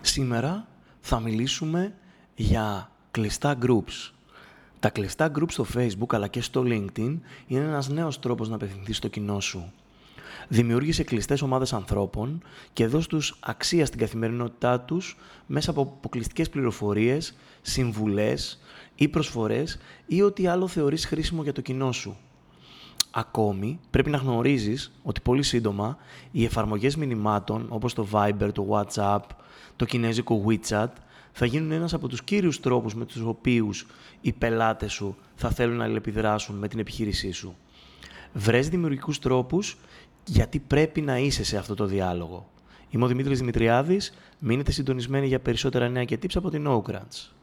Σήμερα θα μιλήσουμε για κλειστά groups. Τα κλειστά groups στο Facebook αλλά και στο LinkedIn είναι ένας νέος τρόπος να απευθυνθείς στο κοινό σου. Δημιούργησε κλειστές ομάδες ανθρώπων και δώσ' τους αξία στην καθημερινότητά τους μέσα από αποκλειστικές πληροφορίες, συμβουλές ή προσφορές ή ό,τι άλλο θεωρείς χρήσιμο για το κοινό σου. Ακόμη, πρέπει να γνωρίζεις ότι πολύ σύντομα οι εφαρμογές μηνυμάτων όπως το Viber, το WhatsApp, το κινέζικο WeChat θα γίνουν ένας από τους κύριους τρόπους με τους οποίους οι πελάτες σου θα θέλουν να αλληλεπιδράσουν με την επιχείρησή σου. Βρες δημιουργικούς τρόπους γιατί πρέπει να είσαι σε αυτό το διάλογο. Είμαι ο Δημήτρης Δημητριάδης, μείνετε συντονισμένοι για περισσότερα νέα και tips από την Oakrants.